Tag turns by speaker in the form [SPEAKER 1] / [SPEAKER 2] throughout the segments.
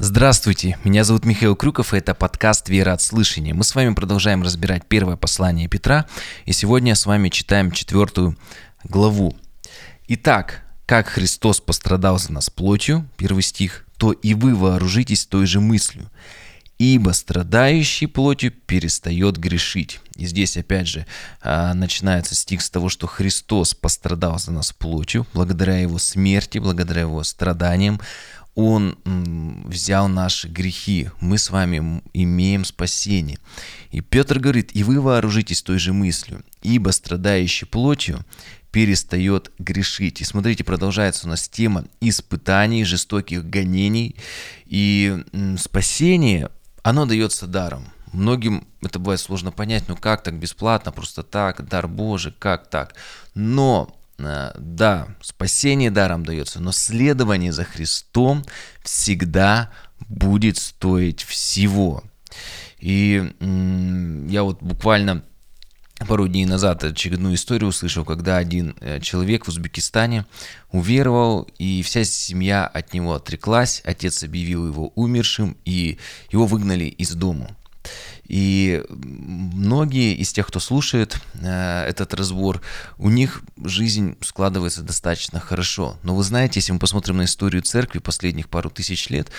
[SPEAKER 1] Здравствуйте, меня зовут Михаил Крюков, и это подкаст «Вера от слышания». Мы с вами продолжаем разбирать первое послание Петра, и сегодня с вами читаем четвертую главу. Итак, как Христос пострадал за нас плотью, первый стих, то и вы вооружитесь той же мыслью. Ибо страдающий плотью перестает грешить. И здесь опять же а, начинается стих с того, что Христос пострадал за нас плотью, благодаря Его смерти, благодаря Его страданиям. Он взял наши грехи, мы с вами имеем спасение. И Петр говорит, и вы вооружитесь той же мыслью, ибо страдающий плотью перестает грешить. И смотрите, продолжается у нас тема испытаний, жестоких гонений. И спасение, оно дается даром. Многим это бывает сложно понять, ну как так бесплатно, просто так, дар Божий, как так. Но да, спасение даром дается, но следование за Христом всегда будет стоить всего. И я вот буквально пару дней назад очередную историю услышал, когда один э, человек в Узбекистане уверовал, и вся семья от него отреклась, отец объявил его умершим, и его выгнали из дома. И многие из тех, кто слушает э, этот разбор, у них жизнь складывается достаточно хорошо. Но вы знаете, если мы посмотрим на историю церкви последних пару тысяч лет,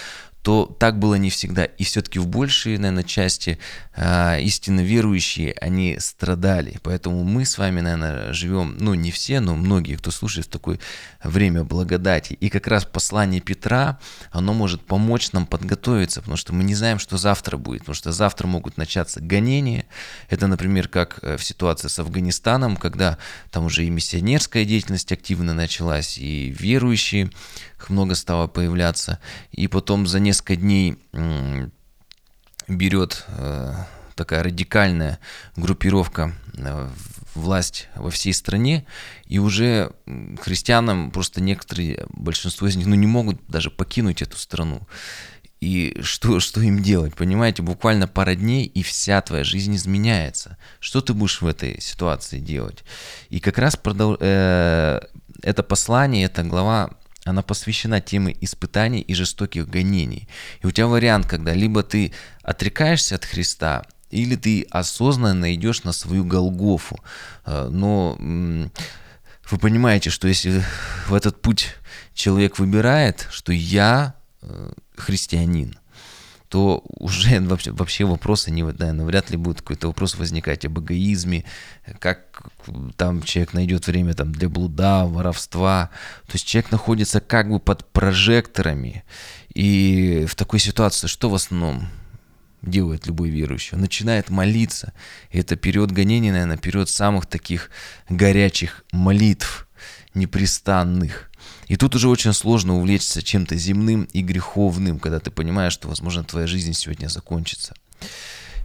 [SPEAKER 1] то так было не всегда. И все-таки в большей, наверное, части э, истинно верующие, они страдали. Поэтому мы с вами, наверное, живем, ну не все, но многие, кто слушает в такое время благодати. И как раз послание Петра, оно может помочь нам подготовиться, потому что мы не знаем, что завтра будет. Потому что завтра могут начаться гонения. Это, например, как э, в ситуации с Афганистаном, когда там уже и миссионерская деятельность активно началась, и верующие много стало появляться. И потом за несколько дней берет э, такая радикальная группировка э, власть во всей стране, и уже христианам просто некоторые, большинство из них, ну не могут даже покинуть эту страну. И что, что им делать? Понимаете, буквально пара дней, и вся твоя жизнь изменяется. Что ты будешь в этой ситуации делать? И как раз продол... э, это послание, эта глава она посвящена теме испытаний и жестоких гонений. И у тебя вариант, когда либо ты отрекаешься от Христа, или ты осознанно идешь на свою Голгофу. Э, но вы понимаете, что если в этот путь человек выбирает, что я э, христианин, то уже вообще, вообще вопросы не да, навряд ли будет какой-то вопрос возникать об эгоизме, как там человек найдет время там, для блуда, воровства. То есть человек находится как бы под прожекторами. И в такой ситуации что в основном делает любой верующий? Он начинает молиться. И это период гонения, наверное, период самых таких горячих молитв, непрестанных. И тут уже очень сложно увлечься чем-то земным и греховным, когда ты понимаешь, что, возможно, твоя жизнь сегодня закончится.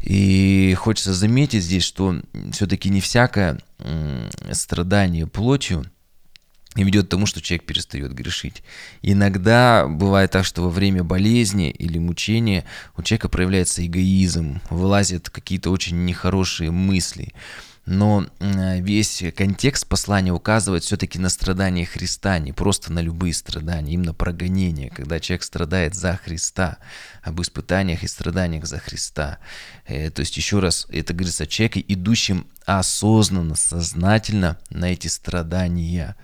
[SPEAKER 1] И хочется заметить здесь, что все-таки не всякое страдание плотью ведет к тому, что человек перестает грешить. Иногда бывает так, что во время болезни или мучения у человека проявляется эгоизм, вылазят какие-то очень нехорошие мысли но весь контекст послания указывает все-таки на страдания Христа, не просто на любые страдания, именно прогонение, когда человек страдает за Христа, об испытаниях и страданиях за Христа. Э, то есть еще раз, это говорится о человеке, идущем осознанно, сознательно на эти страдания.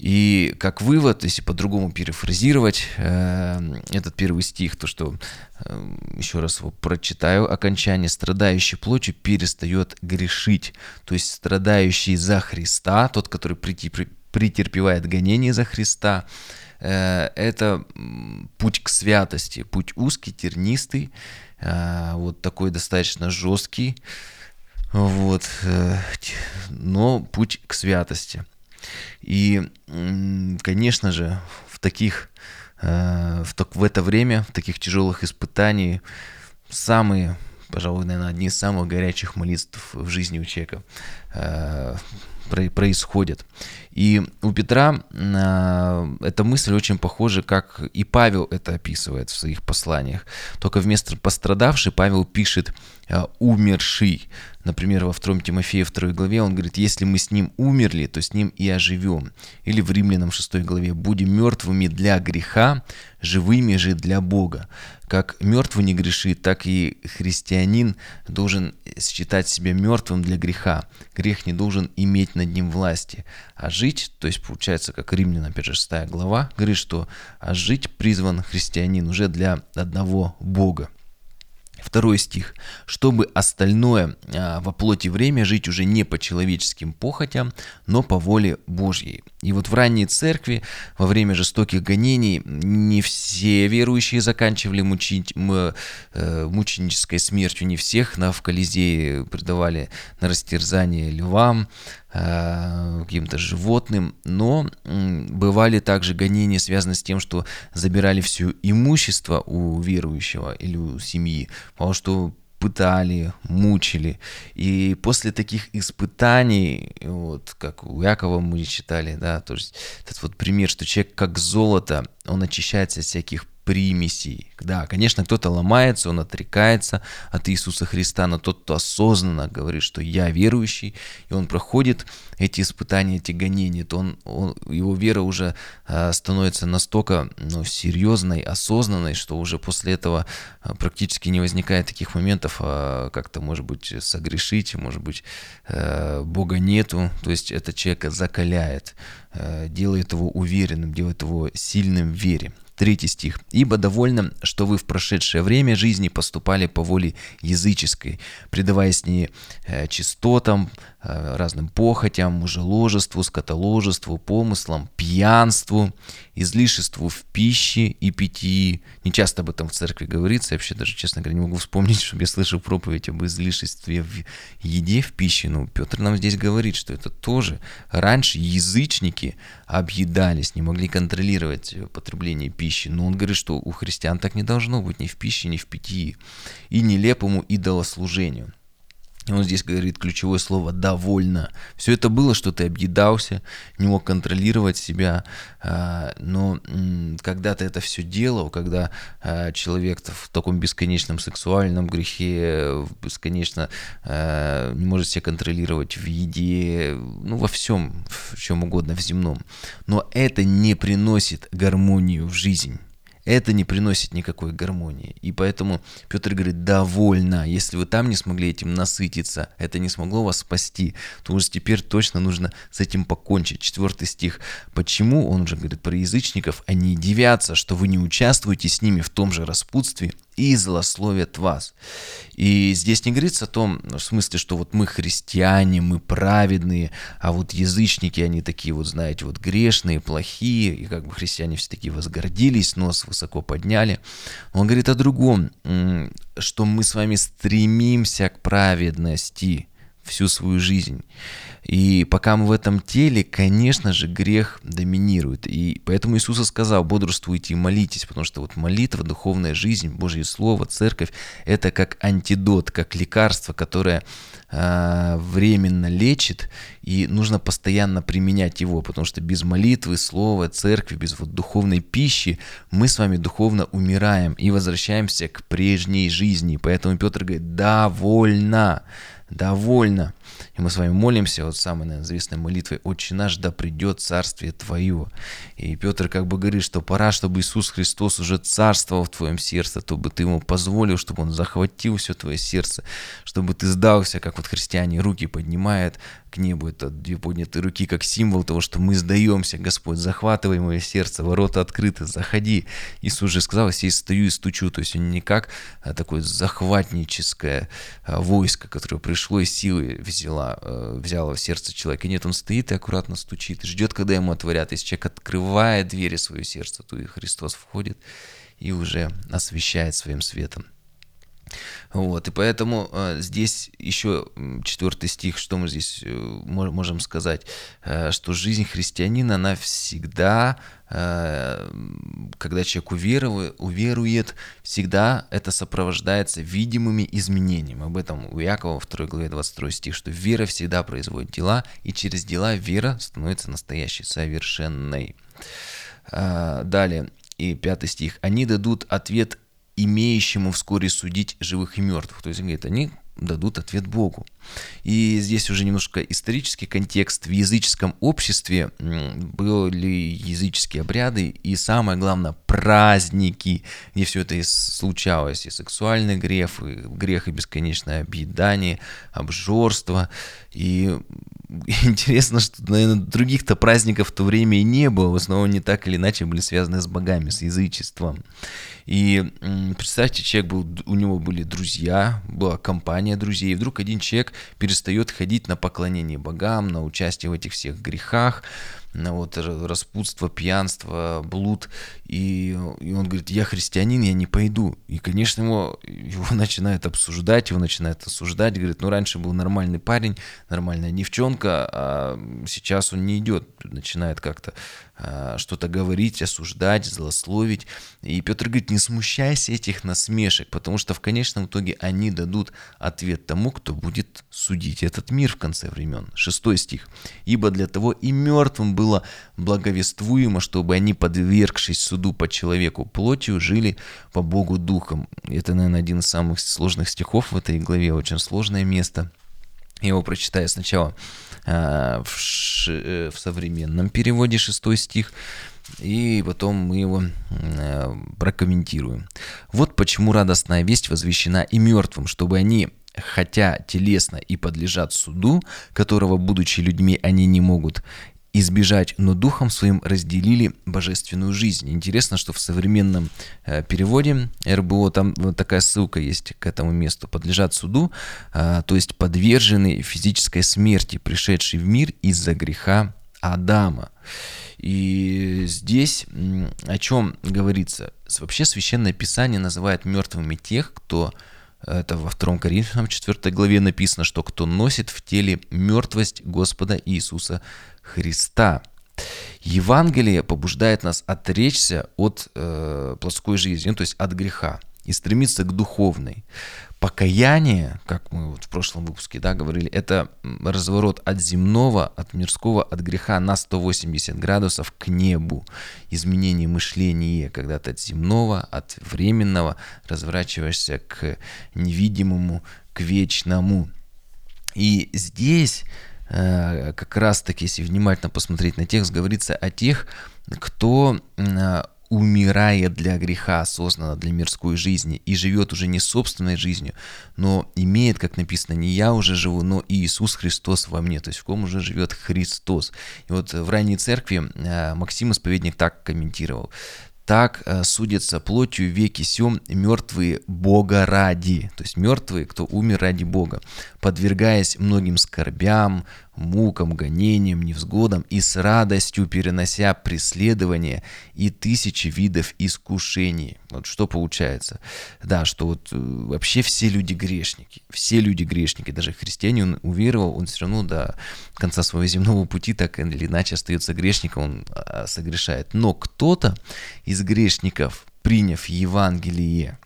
[SPEAKER 1] И как вывод, если по-другому перефразировать э, этот первый стих, то что э, еще раз его прочитаю, окончание страдающий плотью перестает грешить. То есть страдающий за Христа, тот, который претерпевает гонение за Христа, э, это путь к святости, путь узкий, тернистый, вот такой достаточно жесткий, вот, но путь к святости. И, конечно же, в таких, э, в, в это время, в таких тяжелых испытаний, самые, пожалуй, наверное, одни из самых горячих молитв в жизни у человека происходят. И у Петра э, эта мысль очень похожа, как и Павел это описывает в своих посланиях. Только вместо пострадавший Павел пишет э, умерший. Например, во 2 Тимофея 2 главе он говорит, если мы с ним умерли, то с ним и оживем. Или в Римлянам 6 главе, будем мертвыми для греха, живыми же для Бога. Как мертвый не грешит, так и христианин должен считать себя мертвым для греха. Грех не должен иметь над ним власти. А жить, то есть получается, как Римлян, опять же, 6 глава, говорит, что а жить призван христианин уже для одного Бога. Второй стих. «Чтобы остальное а, во плоти время жить уже не по человеческим похотям, но по воле Божьей». И вот в ранней церкви во время жестоких гонений не все верующие заканчивали мучить, э, мученической смертью, не всех на в Колизее предавали на растерзание львам, Э, каким-то животным, но бывали также гонения, связанные с тем, что забирали все имущество у верующего или у семьи, потому что пытали, мучили. И после таких испытаний, вот как у Якова мы читали, да, то есть этот вот пример, что человек как золото, он очищается от всяких примесей. Да, конечно, кто-то ломается, он отрекается от Иисуса Христа, но тот, кто осознанно говорит, что я верующий, и он проходит эти испытания, эти гонения, то он, он, его вера уже э, становится настолько ну, серьезной, осознанной, что уже после этого э, практически не возникает таких моментов, э, как-то, может быть, согрешить, может быть, э, Бога нету. То есть это человека закаляет, э, делает его уверенным, делает его сильным в вере. Третий стих. «Ибо довольно, что вы в прошедшее время жизни поступали по воле языческой, предаваясь не э, чистотам, э, разным похотям, мужеложеству, скотоложеству, помыслам, пьянству, излишеству в пище и питьи». Не часто об этом в церкви говорится, я вообще даже, честно говоря, не могу вспомнить, чтобы я слышал проповедь об излишестве в еде, в пище. Но Петр нам здесь говорит, что это тоже раньше язычники объедались, не могли контролировать потребление пищи пищи. Но он говорит, что у христиан так не должно быть ни в пище, ни в питьи. И нелепому идолослужению. Он здесь говорит ключевое слово «довольно». Все это было, что ты объедался, не мог контролировать себя, а, но когда ты это все делал, когда а, человек в таком бесконечном сексуальном грехе, бесконечно а, не может себя контролировать в еде, ну во всем, в чем угодно, в земном, но это не приносит гармонию в жизнь это не приносит никакой гармонии. И поэтому Петр говорит, довольно, если вы там не смогли этим насытиться, это не смогло вас спасти, то уже теперь точно нужно с этим покончить. Четвертый стих. Почему, он уже говорит про язычников, они дивятся, что вы не участвуете с ними в том же распутстве, и злословят вас. И здесь не говорится о том, в смысле, что вот мы христиане, мы праведные, а вот язычники, они такие вот, знаете, вот грешные, плохие, и как бы христиане все такие возгордились, нос высоко подняли. Он говорит о другом, что мы с вами стремимся к праведности всю свою жизнь. И пока мы в этом теле, конечно же, грех доминирует. И поэтому Иисус сказал, бодрствуйте и молитесь, потому что вот молитва, духовная жизнь, Божье Слово, Церковь, это как антидот, как лекарство, которое э, временно лечит, и нужно постоянно применять его, потому что без молитвы, Слова, Церкви, без вот духовной пищи мы с вами духовно умираем и возвращаемся к прежней жизни. Поэтому Петр говорит, довольно довольно. И мы с вами молимся, вот самой, наверное, известной молитвой «Отче наш, да придет царствие Твое». И Петр как бы говорит, что пора, чтобы Иисус Христос уже царствовал в твоем сердце, чтобы ты ему позволил, чтобы он захватил все твое сердце, чтобы ты сдался, как вот христиане руки поднимают к небу. Это две поднятые руки, как символ того, что мы сдаемся, Господь, захватывай мое сердце, ворота открыты, заходи. Иисус же сказал, я стою и стучу. То есть он не как а, такое захватническое а, войско, которое пришло и силы взяла, а, взяло в сердце человека. Нет, он стоит и аккуратно стучит, ждет, когда ему отворят. Если человек открывает двери свое сердце, то и Христос входит и уже освещает своим светом. Вот, и поэтому э, здесь еще четвертый стих, что мы здесь э, можем сказать, э, что жизнь христианина, она всегда, э, когда человек уверует, уверует, всегда это сопровождается видимыми изменениями. Об этом у Якова в 2 главе 22 стих, что вера всегда производит дела, и через дела вера становится настоящей, совершенной. Э, далее, и пятый стих. «Они дадут ответ имеющему вскоре судить живых и мертвых. То есть, говорит, они дадут ответ Богу. И здесь уже немножко исторический контекст. В языческом обществе были языческие обряды и, самое главное, праздники, где все это и случалось. И сексуальный грех, и грех и бесконечное объедание, обжорство. И интересно, что, наверное, других-то праздников в то время и не было. В основном не так или иначе были связаны с богами, с язычеством. И представьте, человек был, у него были друзья, была компания друзей, и вдруг один человек перестает ходить на поклонение богам, на участие в этих всех грехах, вот распутство, пьянство, блуд. И, и он говорит, я христианин, я не пойду. И, конечно, его, его начинают обсуждать, его начинают осуждать. Говорит, ну раньше был нормальный парень, нормальная девчонка, а сейчас он не идет. Начинает как-то что-то говорить, осуждать, злословить. И Петр говорит, не смущайся этих насмешек, потому что в конечном итоге они дадут ответ тому, кто будет судить этот мир в конце времен. Шестой стих. «Ибо для того и мертвым было благовествуемо, чтобы они, подвергшись суду по человеку плотью, жили по Богу духом». Это, наверное, один из самых сложных стихов в этой главе, очень сложное место. Его прочитаю сначала а, в, ш, э, в современном переводе шестой стих, и потом мы его э, прокомментируем. Вот почему радостная весть возвещена и мертвым, чтобы они хотя телесно и подлежат суду, которого, будучи людьми, они не могут, избежать, но духом своим разделили божественную жизнь. Интересно, что в современном э, переводе РБО там вот такая ссылка есть к этому месту. Подлежат суду, э, то есть подвержены физической смерти, пришедшей в мир из-за греха Адама. И здесь о чем говорится? Вообще Священное Писание называет мертвыми тех, кто это во 2 Коринфянам 4 главе написано, что кто носит в теле мертвость Господа Иисуса Христа. Евангелие побуждает нас отречься от э, плоской жизни, то есть от греха, и стремиться к духовной. Покаяние, как мы вот в прошлом выпуске да, говорили, это разворот от земного, от мирского, от греха на 180 градусов к небу. Изменение мышления, когда ты от земного, от временного разворачиваешься к невидимому, к вечному. И здесь э, как раз таки, если внимательно посмотреть на текст, говорится о тех, кто умирает для греха осознанно, для мирской жизни и живет уже не собственной жизнью, но имеет, как написано, не я уже живу, но Иисус Христос во мне, то есть в ком уже живет Христос. И вот в ранней церкви э, Максим Исповедник так комментировал. Так э, судятся плотью веки сем мертвые Бога ради, то есть мертвые, кто умер ради Бога, подвергаясь многим скорбям, мукам, гонениям, невзгодам и с радостью перенося преследования и тысячи видов искушений. Вот что получается? Да, что вот э, вообще все люди грешники, все люди грешники, даже христиане, он уверовал, он все равно до конца своего земного пути так или иначе остается грешником, он а, согрешает. Но кто-то из грешников, приняв Евангелие,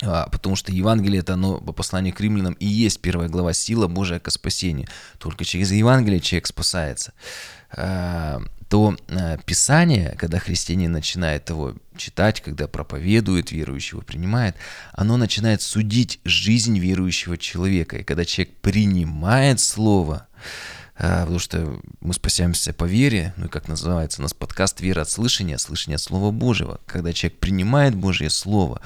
[SPEAKER 1] потому что Евангелие это оно по посланию к римлянам и есть первая глава сила Божия к спасению. Только через Евангелие человек спасается. А, то а, Писание, когда христианин начинает его читать, когда проповедует, верующего принимает, оно начинает судить жизнь верующего человека. И когда человек принимает Слово, потому что мы спасаемся по вере, ну и как называется у нас подкаст «Вера от слышания», слышание от Слова Божьего. Когда человек принимает Божье Слово,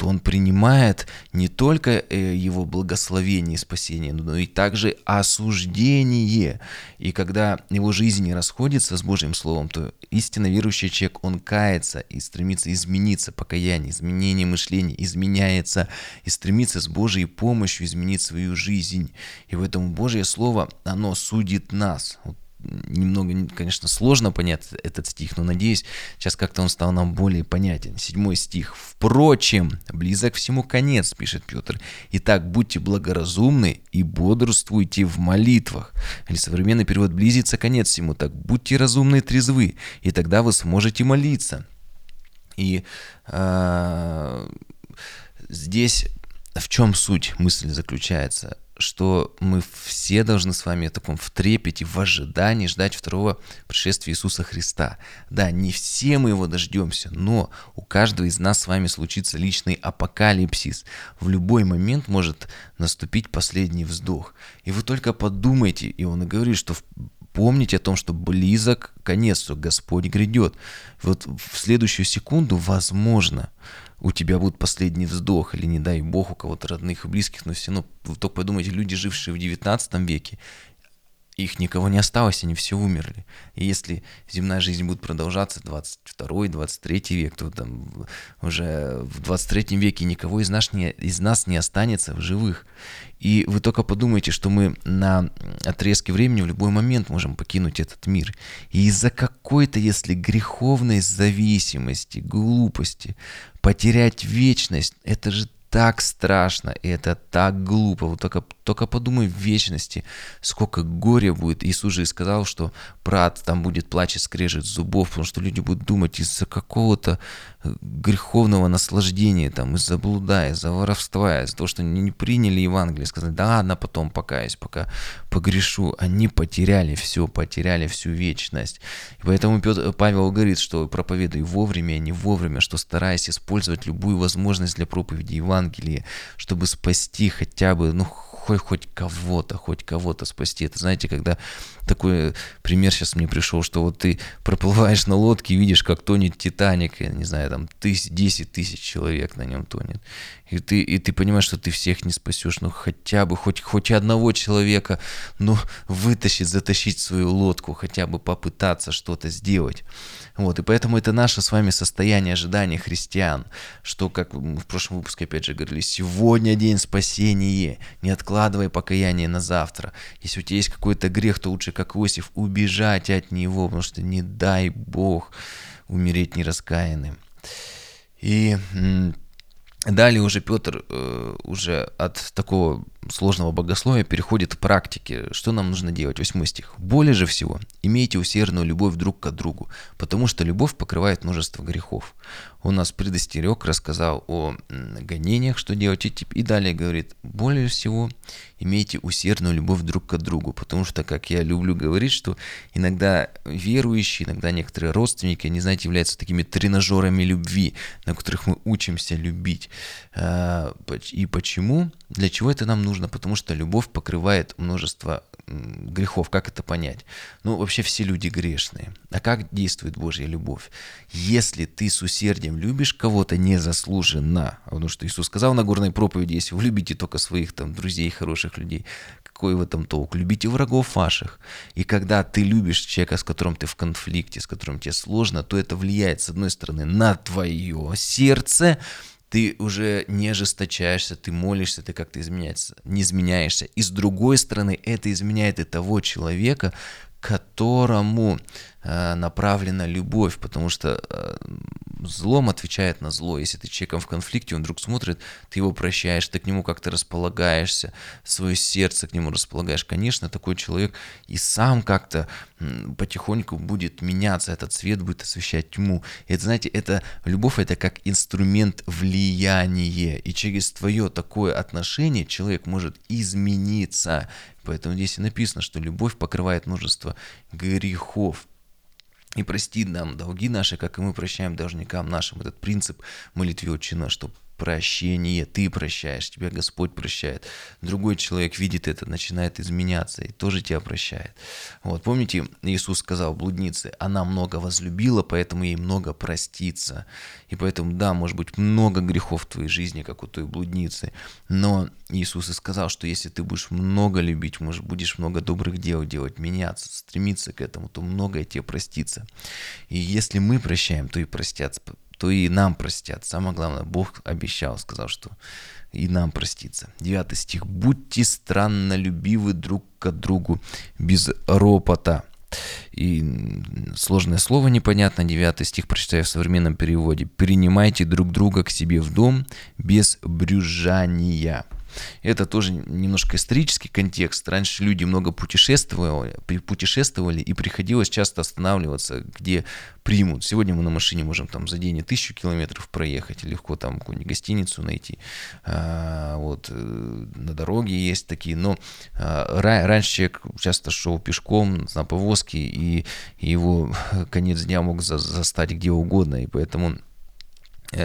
[SPEAKER 1] то он принимает не только э, его благословение и спасение, но и также осуждение. И когда его жизнь не расходится с Божьим Словом, то истинно верующий человек, он кается и стремится измениться, покаяние, изменение мышления, изменяется и стремится с Божьей помощью изменить свою жизнь. И в этом Божье Слово, оно судит нас. Вот немного, конечно, сложно понять этот стих, но надеюсь, сейчас как-то он стал нам более понятен. Седьмой стих. «Впрочем, близок всему конец», пишет Петр. «Итак, будьте благоразумны и бодрствуйте в молитвах». Или современный перевод «близится конец всему». Так, будьте разумны и трезвы, и тогда вы сможете молиться. И э, здесь в чем суть мысли заключается? Что мы все должны с вами таком в трепете, в ожидании ждать второго пришествия Иисуса Христа. Да, не все мы его дождемся, но у каждого из нас с вами случится личный апокалипсис. В любой момент может наступить последний вздох. И вы только подумайте, и он и говорит, что помните о том, что близок конец, что Господь грядет. Вот в следующую секунду, возможно, у тебя будет последний вздох, или не дай бог у кого-то родных и близких, но все равно, вы только подумайте, люди, жившие в 19 веке, их никого не осталось, они все умерли. И если земная жизнь будет продолжаться 22-23 век, то там уже в 23 веке никого из нас, не, из нас не останется в живых. И вы только подумайте, что мы на отрезке времени в любой момент можем покинуть этот мир. И из-за какой-то, если греховной зависимости, глупости, потерять вечность, это же так страшно, и это так глупо. Вот только, только подумай в вечности, сколько горя будет. Иисус же сказал, что брат, там будет плач и скрежет зубов, потому что люди будут думать из-за какого-то греховного наслаждения, там, из-за блуда, из-за воровства, из-за того, что не приняли Евангелие, сказали, да ладно, потом покаюсь, пока погрешу. Они потеряли все, потеряли всю вечность. И поэтому Петр, Павел говорит, что проповедуй вовремя, не вовремя, что стараясь использовать любую возможность для проповеди Евангелия, чтобы спасти хотя бы, ну, хоть, хоть кого-то, хоть кого-то спасти. Это, знаете, когда такой пример сейчас мне пришел, что вот ты проплываешь на лодке и видишь, как тонет Титаник, я не знаю, там тысяч, 10 тысяч человек на нем тонет. И ты, и ты понимаешь, что ты всех не спасешь, ну хотя бы, хоть, хоть одного человека, ну вытащить, затащить свою лодку, хотя бы попытаться что-то сделать. Вот, и поэтому это наше с вами состояние ожидания христиан, что, как мы в прошлом выпуске опять же говорили, сегодня день спасения, не откладывай покаяние на завтра. Если у тебя есть какой-то грех, то лучше, как Иосиф, убежать от него, потому что не дай Бог умереть нераскаянным. И Далее уже Петр э, уже от такого сложного богословия переходит к практике. Что нам нужно делать? Восьмой стих. «Более же всего, имейте усердную любовь друг к другу, потому что любовь покрывает множество грехов». Он нас предостерег, рассказал о гонениях, что делать, и, и далее говорит, более всего, имейте усердную любовь друг к другу, потому что, как я люблю говорить, что иногда верующие, иногда некоторые родственники, они, знаете, являются такими тренажерами любви, на которых мы учимся любить. А, и почему? Для чего это нам нужно? Нужно, потому что любовь покрывает множество грехов. Как это понять? Ну, вообще все люди грешные. А как действует Божья любовь? Если ты с усердием любишь кого-то незаслуженно, потому что Иисус сказал на горной проповеди, если вы любите только своих там друзей, хороших людей, какой в этом толк? Любите врагов ваших. И когда ты любишь человека, с которым ты в конфликте, с которым тебе сложно, то это влияет, с одной стороны, на твое сердце, ты уже не ожесточаешься, ты молишься, ты как-то изменяешься, не изменяешься. И с другой стороны, это изменяет и того человека, которому э, направлена любовь, потому что э, злом отвечает на зло. Если ты человеком в конфликте, он вдруг смотрит, ты его прощаешь, ты к нему как-то располагаешься, свое сердце к нему располагаешь. Конечно, такой человек и сам как-то потихоньку будет меняться, этот свет будет освещать тьму. И это, знаете, это любовь это как инструмент влияния. И через твое такое отношение человек может измениться. Поэтому здесь и написано, что любовь покрывает множество грехов и прости нам долги наши, как и мы прощаем должникам нашим. Этот принцип молитве отчина, что прощение, ты прощаешь, тебя Господь прощает. Другой человек видит это, начинает изменяться и тоже тебя прощает. Вот, помните, Иисус сказал блуднице, она много возлюбила, поэтому ей много простится. И поэтому, да, может быть, много грехов в твоей жизни, как у той блудницы, но Иисус и сказал, что если ты будешь много любить, может, будешь много добрых дел делать, меняться, стремиться к этому, то многое тебе простится. И если мы прощаем, то и простятся то и нам простят. Самое главное, Бог обещал, сказал, что и нам простится. Девятый стих. «Будьте странно любивы друг к другу без ропота». И сложное слово непонятно, 9 стих, прочитаю в современном переводе. «Перенимайте друг друга к себе в дом без брюзжания». Это тоже немножко исторический контекст. Раньше люди много путешествовали, путешествовали и приходилось часто останавливаться, где примут. Сегодня мы на машине можем там за день тысячу километров проехать, легко там какую-нибудь гостиницу найти. А, вот э, на дороге есть такие, но а, раньше человек часто шел пешком на повозке, и его конец дня мог застать где угодно, и поэтому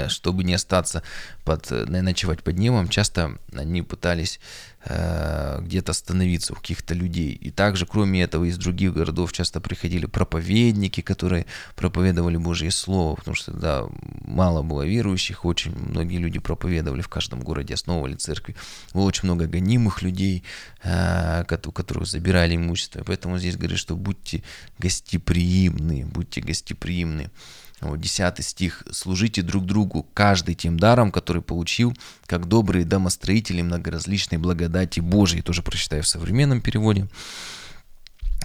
[SPEAKER 1] чтобы не остаться под, э, ночевать под небом, часто они пытались э, где-то остановиться у каких-то людей. И также, кроме этого, из других городов часто приходили проповедники, которые проповедовали Божье Слово, потому что, да, мало было верующих, очень многие люди проповедовали в каждом городе, основывали церкви. Было очень много гонимых людей, э, которые забирали имущество. Поэтому здесь говорит, что будьте гостеприимны, будьте гостеприимны. Вот 10 стих. «Служите друг другу, каждый тем даром, который получил, как добрые домостроители многоразличной благодати Божьей». Тоже прочитаю в современном переводе.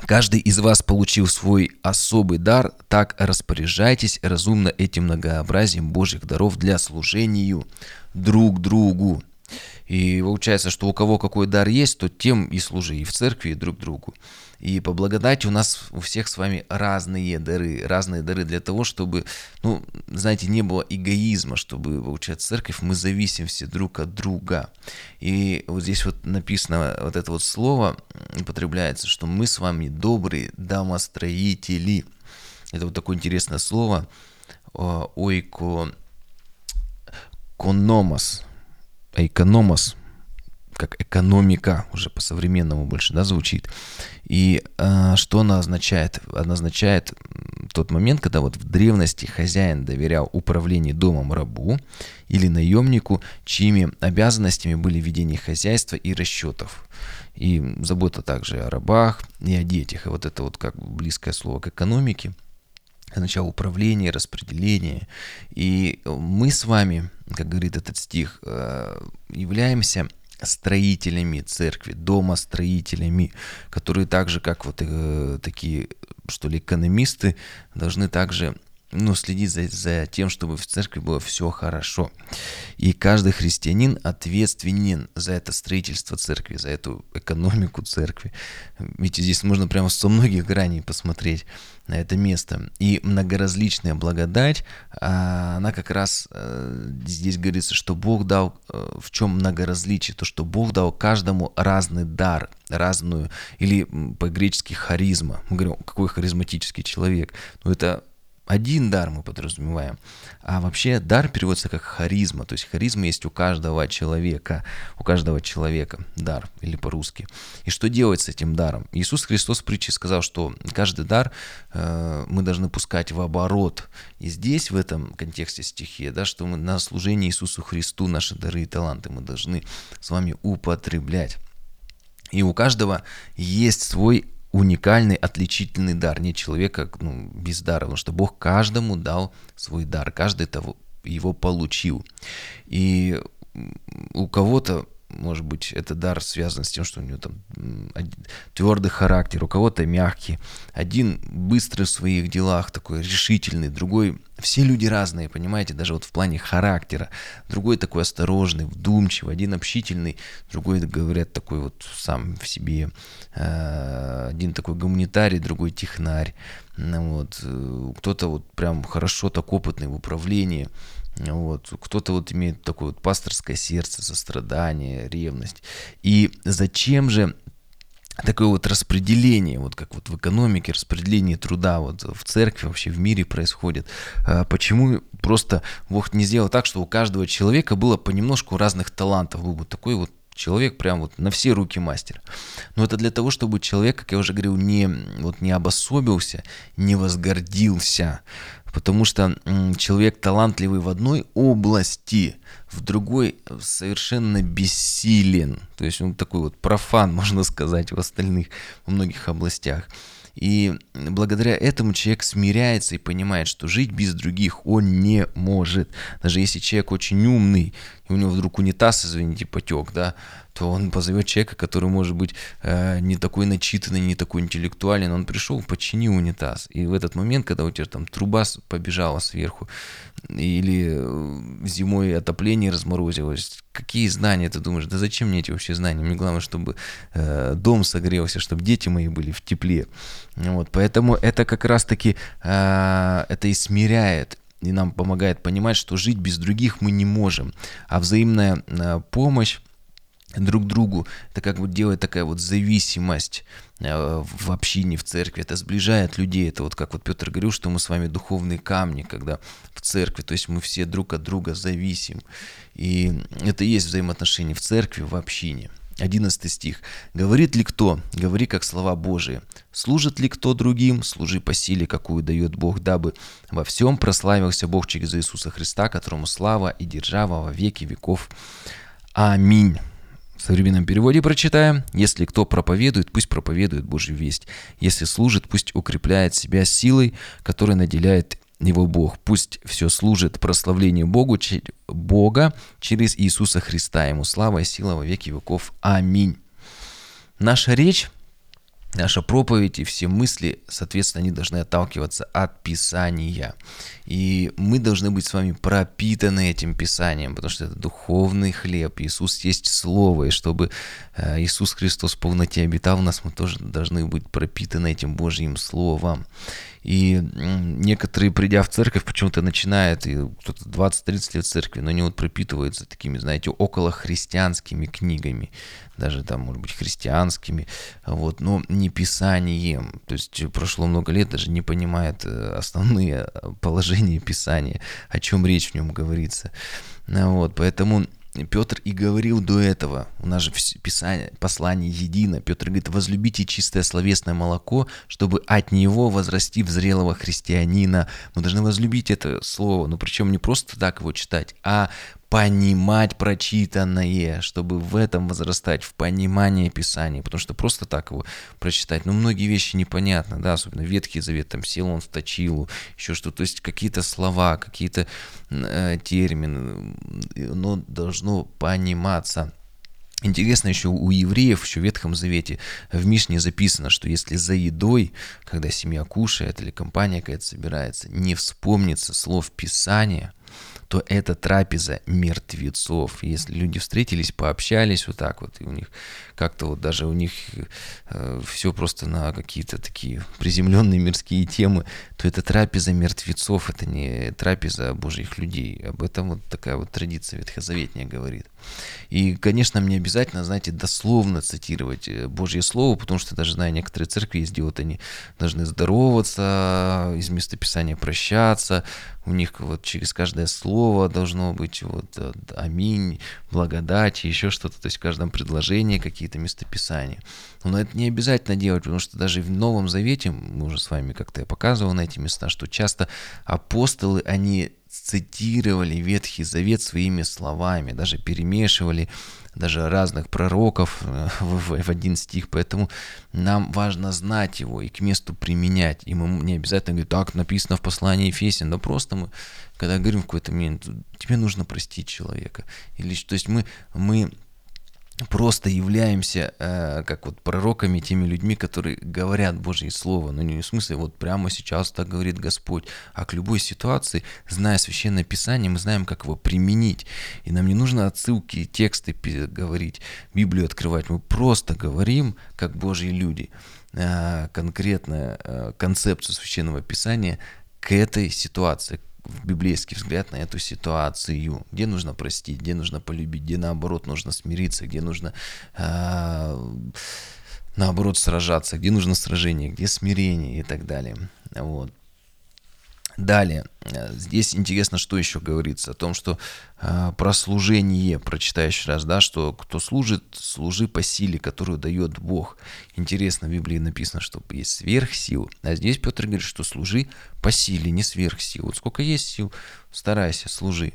[SPEAKER 1] Каждый из вас получил свой особый дар, так распоряжайтесь разумно этим многообразием Божьих даров для служению друг другу. И получается, что у кого какой дар есть, то тем и служи и в церкви, и друг другу. И по благодати у нас у всех с вами разные дары, разные дары для того, чтобы, ну, знаете, не было эгоизма, чтобы получать церковь, мы зависим все друг от друга. И вот здесь вот написано вот это вот слово употребляется, что мы с вами добрые домостроители. Это вот такое интересное слово ойко кономос, экономос, как экономика, уже по-современному больше, да, звучит. И э, что она означает? Она означает тот момент, когда вот в древности хозяин доверял управление домом рабу или наемнику, чьими обязанностями были ведение хозяйства и расчетов. И забота также о рабах и о детях. И вот это вот как близкое слово к экономике означало управление, распределение. И мы с вами, как говорит этот стих, э, являемся строителями церкви, домостроителями, которые так же, как вот э, такие, что ли, экономисты, должны также ну, следить за, за тем, чтобы в церкви было все хорошо. И каждый христианин ответственен за это строительство церкви, за эту экономику церкви. Ведь здесь можно прямо со многих граней посмотреть на это место. И многоразличная благодать, а, она как раз э, здесь говорится, что Бог дал, э, в чем многоразличие, то, что Бог дал каждому разный дар, разную, или по-гречески харизма. Мы говорим, какой харизматический человек. Ну, это один дар мы подразумеваем. А вообще дар переводится как харизма. То есть харизма есть у каждого человека. У каждого человека дар, или по-русски. И что делать с этим даром? Иисус Христос в притче сказал, что каждый дар э, мы должны пускать в оборот. И здесь, в этом контексте стихи, да, что мы на служение Иисусу Христу наши дары и таланты мы должны с вами употреблять. И у каждого есть свой уникальный, отличительный дар. Нет человека ну, без дара, потому что Бог каждому дал свой дар, каждый того, его получил. И у кого-то может быть, это дар связан с тем, что у него там твердый характер, у кого-то мягкий. Один быстрый в своих делах, такой решительный, другой... Все люди разные, понимаете, даже вот в плане характера. Другой такой осторожный, вдумчивый, один общительный, другой, говорят, такой вот сам в себе. Э, один такой гуманитарий, другой технарь. Ну вот. Э, кто-то вот прям хорошо так опытный в управлении. Вот. Кто-то вот имеет такое вот пасторское сердце, сострадание, ревность. И зачем же такое вот распределение, вот как вот в экономике, распределение труда вот в церкви, вообще в мире происходит. А почему просто Бог не сделал так, что у каждого человека было понемножку разных талантов, был бы такой вот человек прям вот на все руки мастер. Но это для того, чтобы человек, как я уже говорил, не, вот не обособился, не возгордился, Потому что человек талантливый в одной области, в другой совершенно бессилен. То есть он такой вот профан, можно сказать, в остальных, во многих областях. И благодаря этому человек смиряется и понимает, что жить без других он не может. Даже если человек очень умный, и у него вдруг унитаз, извините, потек, да, то он позовет человека, который может быть э, не такой начитанный, не такой интеллектуальный, но он пришел, почини унитаз. И в этот момент, когда у тебя там труба побежала сверху, или э, зимой отопление разморозилось, какие знания ты думаешь, да зачем мне эти вообще знания? Мне главное, чтобы э, дом согрелся, чтобы дети мои были в тепле. Вот, поэтому это как раз-таки, э, это и смиряет и нам помогает понимать, что жить без других мы не можем. А взаимная э, помощь друг другу, это как вот делает такая вот зависимость э, в общине, в церкви, это сближает людей, это вот как вот Петр говорил, что мы с вами духовные камни, когда в церкви, то есть мы все друг от друга зависим, и это и есть взаимоотношения в церкви, в общине. 11 стих. «Говорит ли кто? Говори, как слова Божии. Служит ли кто другим? Служи по силе, какую дает Бог, дабы во всем прославился Бог через Иисуса Христа, которому слава и держава во веки веков. Аминь». В современном переводе прочитаем. «Если кто проповедует, пусть проповедует Божью весть. Если служит, пусть укрепляет себя силой, которая наделяет его Бог. Пусть все служит прославлению Богу, Бога через Иисуса Христа. Ему слава и сила во веки веков. Аминь». Наша речь наша проповедь и все мысли, соответственно, они должны отталкиваться от Писания. И мы должны быть с вами пропитаны этим Писанием, потому что это духовный хлеб. Иисус есть Слово, и чтобы э, Иисус Христос в полноте обитал в нас, мы тоже должны быть пропитаны этим Божьим Словом. И некоторые, придя в церковь, почему-то начинают, и кто-то 20-30 лет в церкви, но они вот пропитываются такими, знаете, около христианскими книгами, даже там, может быть, христианскими, вот, но не писанием. То есть прошло много лет, даже не понимает э, основные положения Писания, о чем речь в нем говорится. Вот, поэтому Петр и говорил до этого, у нас же писание, послание едино, Петр говорит, возлюбите чистое словесное молоко, чтобы от него возрасти в зрелого христианина. Мы должны возлюбить это слово, но причем не просто так его читать, а понимать прочитанное, чтобы в этом возрастать, в понимании Писания, потому что просто так его прочитать, ну, многие вещи непонятны, да, особенно Ветхий Завет, там, сел он в точилу, еще что, то есть какие-то слова, какие-то э, термины, но должно пониматься. Интересно еще у евреев, еще в Ветхом Завете, в Мишне записано, что если за едой, когда семья кушает или компания какая-то собирается, не вспомнится слов Писания – то это трапеза мертвецов. Если люди встретились, пообщались вот так вот, и у них как-то вот даже у них э, все просто на какие-то такие приземленные мирские темы, то это трапеза мертвецов, это не трапеза божьих людей. Об этом вот такая вот традиция ветхозаветняя говорит. И, конечно, мне обязательно, знаете, дословно цитировать э, Божье Слово, потому что даже знаю, некоторые церкви где вот они должны здороваться, из местописания прощаться, у них вот через каждое слово должно быть вот э, аминь, благодать, еще что-то, то есть в каждом предложении какие-то местописания. Но это не обязательно делать, потому что даже в Новом Завете, мы уже с вами как-то я показывал на эти места, что часто апостолы, они цитировали Ветхий Завет своими словами, даже перемешивали даже разных пророков э, в, в один стих, поэтому нам важно знать его и к месту применять. И мы не обязательно говорим, так написано в послании Ефесин, но просто мы, когда говорим в какой-то момент, тебе нужно простить человека. Или, то есть мы, мы просто являемся э, как вот пророками, теми людьми, которые говорят Божье Слово, но не в смысле вот прямо сейчас так говорит Господь, а к любой ситуации, зная Священное Писание, мы знаем, как его применить. И нам не нужно отсылки, тексты говорить, Библию открывать, мы просто говорим, как Божьи люди, э, конкретно э, концепцию Священного Писания к этой ситуации, библейский взгляд на эту ситуацию, где нужно простить, где нужно полюбить, где наоборот нужно смириться, где нужно э, наоборот сражаться, где нужно сражение, где смирение и так далее. Вот. Далее, э, здесь интересно, что еще говорится, о том, что э, про служение, прочитаю еще раз, да, что кто служит, служи по силе, которую дает Бог. Интересно, в Библии написано, что есть сверхсил, а здесь Петр говорит, что служи по силе, не сверхсил. Вот сколько есть сил, старайся, служи.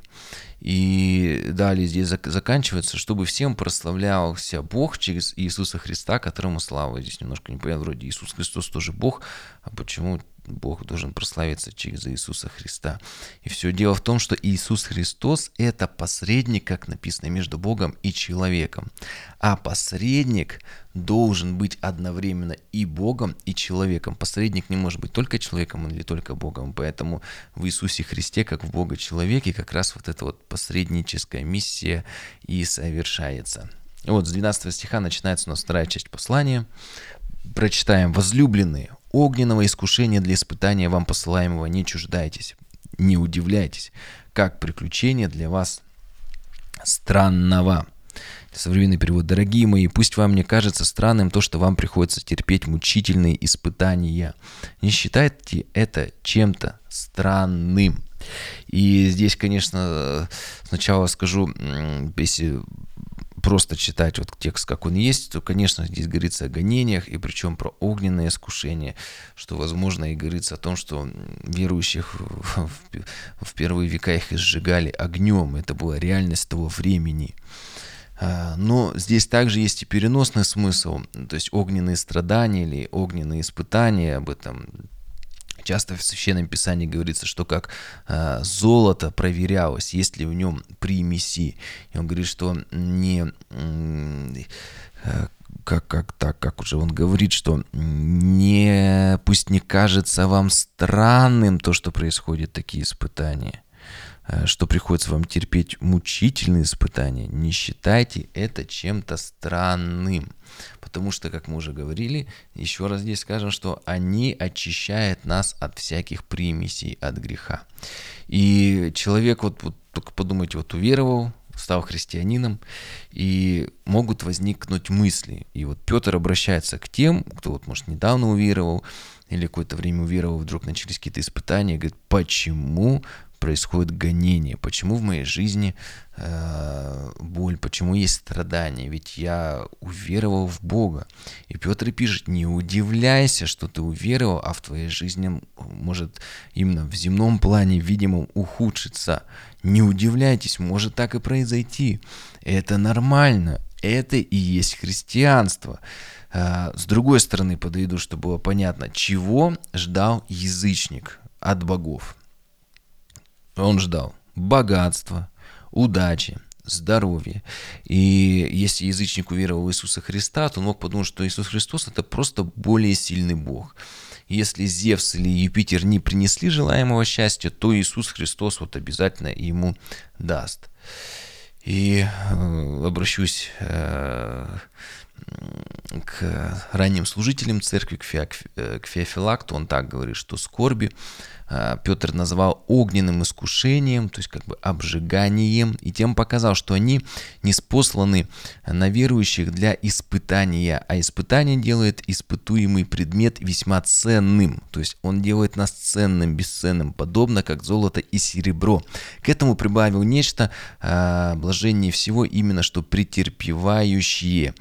[SPEAKER 1] И далее здесь заканчивается, чтобы всем прославлялся Бог через Иисуса Христа, которому слава. Здесь немножко непонятно, вроде Иисус Христос тоже Бог, а почему Бог должен прославиться через Иисуса Христа. И все дело в том, что Иисус Христос – это посредник, как написано, между Богом и человеком. А посредник должен быть одновременно и Богом, и человеком. Посредник не может быть только человеком или только Богом. Поэтому в Иисусе Христе, как в Бога человеке, как раз вот эта вот посредническая миссия и совершается. Вот с 12 стиха начинается у нас вторая часть послания. Прочитаем. «Возлюбленные, огненного искушения для испытания вам посылаемого не чуждайтесь, не удивляйтесь, как приключение для вас странного». Современный перевод. Дорогие мои, пусть вам не кажется странным то, что вам приходится терпеть мучительные испытания. Не считайте это чем-то странным. И здесь, конечно, сначала скажу, если просто читать вот текст, как он есть, то, конечно, здесь говорится о гонениях, и причем про огненное искушение, что, возможно, и говорится о том, что верующих в, в первые века их изжигали огнем. Это была реальность того времени. А, но здесь также есть и переносный смысл, то есть огненные страдания или огненные испытания, об этом Часто в Священном Писании говорится, что как э, золото проверялось, есть ли в нем примеси. И он говорит, что не... Э, как, как так, как уже он говорит, что не, пусть не кажется вам странным то, что происходит такие испытания. Э, что приходится вам терпеть мучительные испытания, не считайте это чем-то странным. Потому что, как мы уже говорили, еще раз здесь скажем, что они очищают нас от всяких примесей, от греха. И человек, вот, вот только подумайте, вот уверовал, стал христианином, и могут возникнуть мысли. И вот Петр обращается к тем, кто вот, может, недавно уверовал, или какое-то время уверовал, вдруг начались какие-то испытания, говорит, почему происходит гонение, почему в моей жизни э, боль, почему есть страдания, ведь я уверовал в Бога. И Петр пишет, не удивляйся, что ты уверовал, а в твоей жизни может именно в земном плане, видимом, ухудшиться. Не удивляйтесь, может так и произойти. Это нормально, это и есть христианство. Э, с другой стороны, подойду, чтобы было понятно, чего ждал язычник от богов. Он ждал богатства, удачи, здоровья. И если язычник уверовал в Иисуса Христа, то он мог подумать, что Иисус Христос это просто более сильный Бог. Если Зевс или Юпитер не принесли желаемого счастья, то Иисус Христос вот обязательно ему даст. И э, обращусь э, к ранним служителям церкви, э, к Феофилакту, он так говорит, что скорби а, Петр называл огненным искушением, то есть как бы обжиганием, и тем показал, что они не спосланы на верующих для испытания, а испытание делает испытуемый предмет весьма ценным, то есть он делает нас ценным, бесценным, подобно как золото и серебро. К этому прибавил нечто а, блажение всего именно что претерпевающие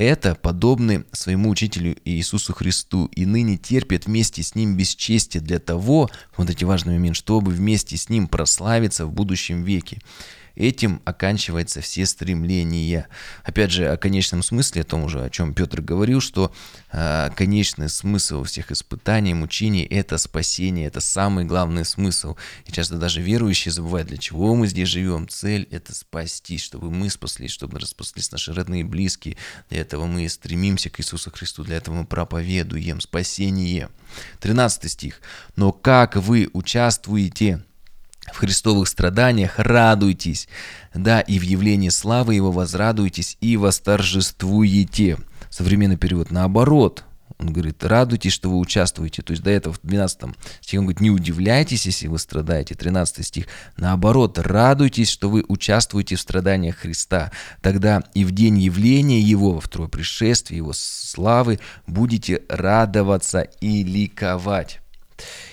[SPEAKER 1] это подобны своему учителю Иисусу Христу и ныне терпят вместе с ним бесчестие для того, вот эти важный момент, чтобы вместе с ним прославиться в будущем веке. Этим оканчивается все стремления. Опять же, о конечном смысле, о том уже, о чем Петр говорил, что э, конечный смысл всех испытаний, мучений – это спасение, это самый главный смысл. И часто даже верующие забывают, для чего мы здесь живем. Цель – это спастись, чтобы мы спаслись, чтобы распаслись наши родные и близкие. Для этого мы стремимся к Иисусу Христу, для этого мы проповедуем спасение. 13 стих. «Но как вы участвуете в христовых страданиях радуйтесь, да, и в явлении славы Его возрадуйтесь и восторжествуете. Современный перевод наоборот. Он говорит, радуйтесь, что вы участвуете. То есть до этого в 12 стихе он говорит, не удивляйтесь, если вы страдаете. 13 стих. Наоборот, радуйтесь, что вы участвуете в страданиях Христа. Тогда и в день явления Его, во второе пришествие Его славы, будете радоваться и ликовать.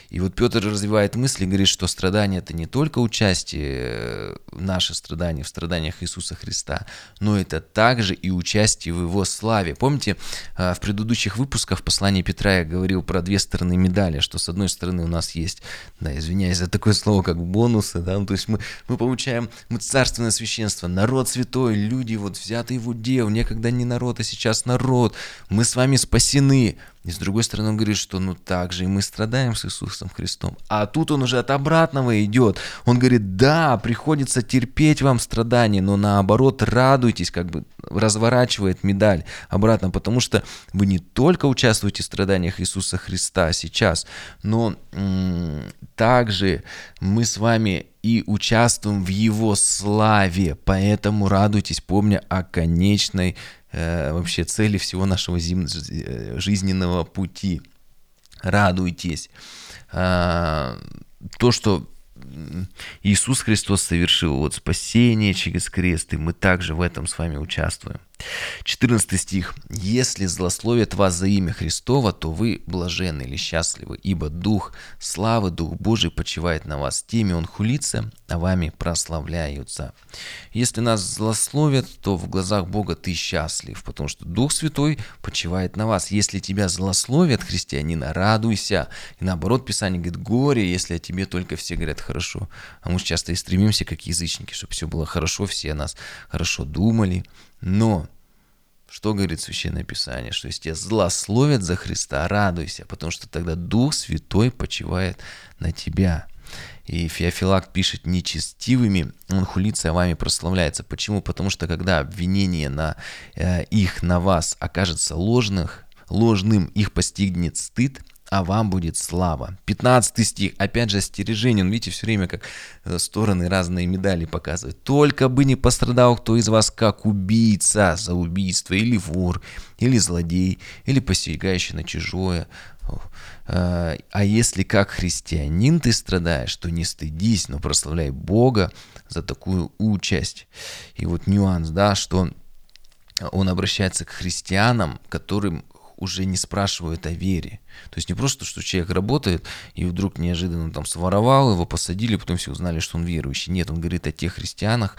[SPEAKER 1] И вот Петр развивает мысли, говорит, что страдание это не только участие, э, наши страдания в страданиях Иисуса Христа, но это также и участие в Его славе. Помните, э, в предыдущих выпусках послания Петра я говорил про две стороны медали, что с одной стороны у нас есть, да, извиняюсь за такое слово, как бонусы, да, ну, то есть мы, мы получаем, мы царственное священство, народ святой, люди вот взятые в удел, некогда не народ, а сейчас народ, мы с вами спасены, И с другой стороны, он говорит, что ну так же и мы страдаем с Иисусом Христом. А тут он уже от обратного идет. Он говорит, да, приходится терпеть вам страдания, но наоборот радуйтесь, как бы разворачивает медаль обратно, потому что вы не только участвуете в страданиях Иисуса Христа сейчас, но м- также мы с вами и участвуем в Его славе. Поэтому радуйтесь, помня о конечной вообще цели всего нашего зим... Э, жизненного пути. Радуйтесь. Э, то, что Иисус Христос совершил вот спасение через крест, и мы также в этом с вами участвуем. 14 стих. «Если злословят вас за имя Христова, то вы блаженны или счастливы, ибо Дух славы, Дух Божий почивает на вас. Теми Он хулится, а вами прославляются». Если нас злословят, то в глазах Бога ты счастлив, потому что Дух Святой почивает на вас. Если тебя злословят, христианина, радуйся. И наоборот, Писание говорит, горе, если о тебе только все говорят хорошо. А мы часто и стремимся, как язычники, чтобы все было хорошо, все о нас хорошо думали, но что говорит Священное Писание? Что если тебя злословят за Христа, радуйся, потому что тогда Дух Святой почивает на тебя. И Феофилак пишет, нечестивыми он хулится, вами прославляется. Почему? Потому что когда обвинение на э, их, на вас окажется ложных, ложным, их постигнет стыд, а вам будет слава. 15 стих, опять же, остережение. Он, видите, все время как э, стороны разные медали показывает. Только бы не пострадал кто из вас как убийца за убийство, или вор, или злодей, или посягающий на чужое. Э, а если как христианин ты страдаешь, то не стыдись, но прославляй Бога за такую участь. И вот нюанс, да, что он обращается к христианам, которым уже не спрашивают о вере. То есть не просто, что человек работает и вдруг неожиданно там своровал, его посадили, потом все узнали, что он верующий. Нет, он говорит о тех христианах,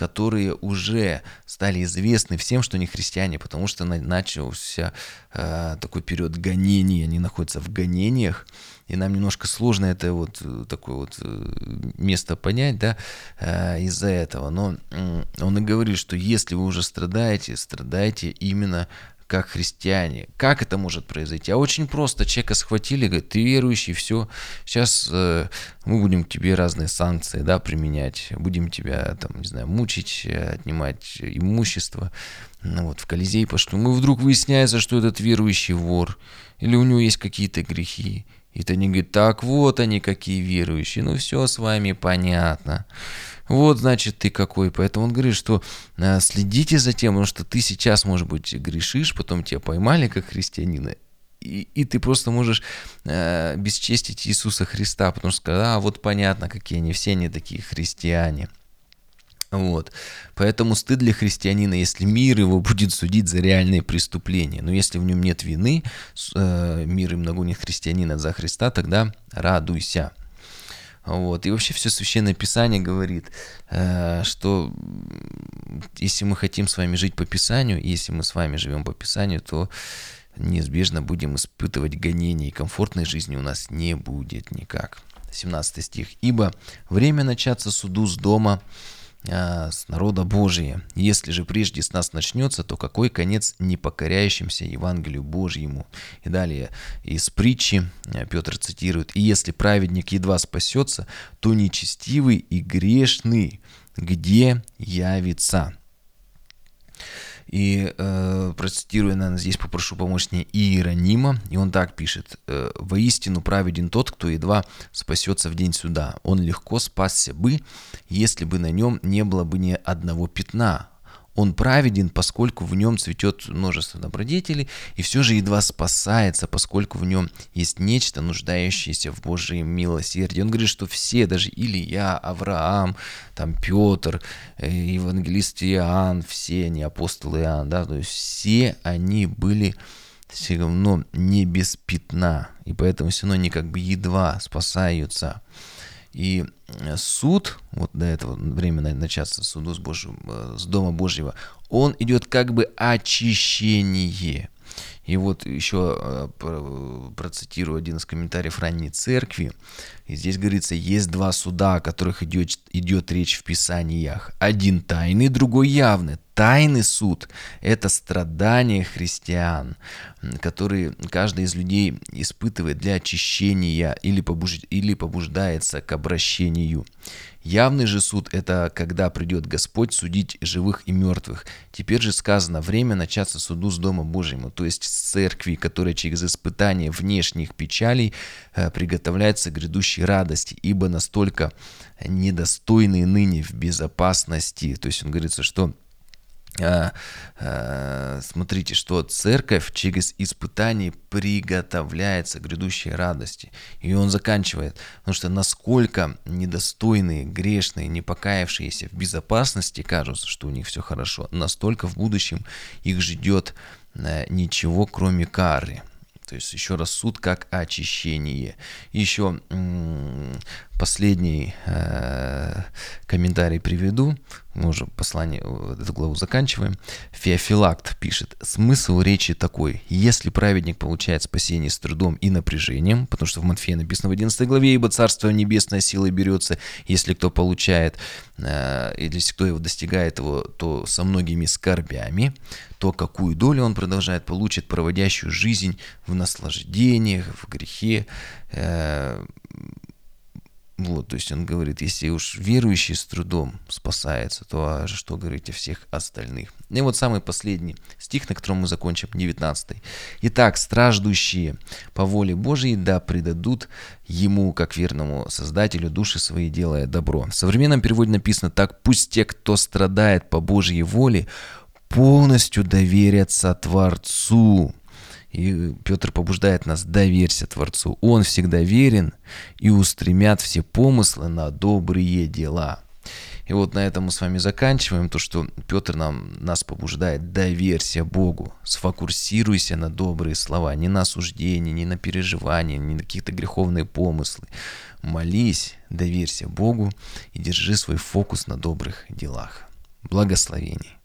[SPEAKER 1] которые уже стали известны всем, что они христиане, потому что начался э, такой период гонений, они находятся в гонениях, и нам немножко сложно это вот э, такое вот э, место понять, да, э, из-за этого. Но э, он и говорит, что если вы уже страдаете, страдаете именно как христиане. Как это может произойти? А очень просто. Человека схватили, говорят, ты верующий, все. Сейчас э, мы будем тебе разные санкции да, применять. Будем тебя, там, не знаю, мучить, отнимать имущество. Ну, вот в Колизей пошли. Мы вдруг выясняется, что этот верующий вор. Или у него есть какие-то грехи. И то они говорят, так вот они какие верующие. Ну все с вами понятно. Вот, значит, ты какой. Поэтому он говорит, что э, следите за тем, что ты сейчас, может быть, грешишь, потом тебя поймали как христианина, и, и ты просто можешь э, бесчестить Иисуса Христа, потому что, а, вот понятно, какие они, все они такие христиане. Вот. Поэтому стыд для христианина, если мир его будет судить за реальные преступления. Но если в нем нет вины, э, мир им нагонит христианина за Христа, тогда радуйся. Вот. И вообще все Священное Писание говорит, э, что если мы хотим с вами жить по Писанию, если мы с вами живем по Писанию, то неизбежно будем испытывать гонения, и комфортной жизни у нас не будет никак. 17 стих. «Ибо время начаться суду с дома, с народа Божия. Если же прежде с нас начнется, то какой конец непокоряющимся Евангелию Божьему? И далее из притчи а, Петр цитирует, «И если праведник едва спасется, то нечестивый и грешный где явится?» И э, процитирую, наверное, здесь попрошу помочь мне Иеронима, и он так пишет. «Э, «Воистину праведен тот, кто едва спасется в день суда. Он легко спасся бы, если бы на нем не было бы ни одного пятна, он праведен, поскольку в нем цветет множество добродетелей, и все же едва спасается, поскольку в нем есть нечто, нуждающееся в Божьей милосердии. Он говорит, что все, даже Илья, Авраам, там Петр, э, евангелист Иоанн, все они, апостол Иоанн, да, то есть все они были все равно не без пятна, и поэтому все равно они как бы едва спасаются. И э, суд, вот до этого времени начаться суду с, Божьим, э, с Дома Божьего, он идет как бы очищение. И вот еще э, процитирую один из комментариев ранней церкви. И здесь говорится, есть два суда, о которых идет, идет речь в Писаниях. Один тайный, другой явный. Тайный суд – это страдания христиан, которые каждый из людей испытывает для очищения или, побуж... или побуждается к обращению. Явный же суд – это когда придет Господь судить живых и мертвых. Теперь же сказано, время начаться суду с Дома Божьему, то есть с церкви, которая через испытание внешних печалей э, приготовляется к грядущей радости, ибо настолько недостойные ныне в безопасности. То есть он говорится, что смотрите, что церковь через испытание приготовляется к грядущей радости. И он заканчивает, потому что насколько недостойные, грешные, не покаявшиеся в безопасности кажутся, что у них все хорошо, настолько в будущем их ждет э, ничего, кроме кары. То есть еще раз суд как очищение. Еще последний э, комментарий приведу. Мы уже послание, эту главу заканчиваем. Феофилакт пишет. Смысл речи такой. Если праведник получает спасение с трудом и напряжением, потому что в Матфея написано в 11 главе, ибо Царство Небесное силой берется, если кто получает, э, или если кто его достигает его, то со многими скорбями, то какую долю он продолжает, получит проводящую жизнь в наслаждениях, в грехе, э, вот, то есть он говорит, если уж верующий с трудом спасается, то а что говорить о всех остальных? И вот самый последний стих, на котором мы закончим, 19. Итак, страждущие по воле Божьей, да предадут ему, как верному Создателю, души свои, делая добро. В современном переводе написано так, пусть те, кто страдает по Божьей воле, полностью доверятся Творцу. И Петр побуждает нас, доверься Творцу. Он всегда верен и устремят все помыслы на добрые дела. И вот на этом мы с вами заканчиваем. То, что Петр нам, нас побуждает, доверься Богу, сфокусируйся на добрые слова, не на осуждение, не на переживания, не на какие-то греховные помыслы. Молись, доверься Богу и держи свой фокус на добрых делах. Благословений.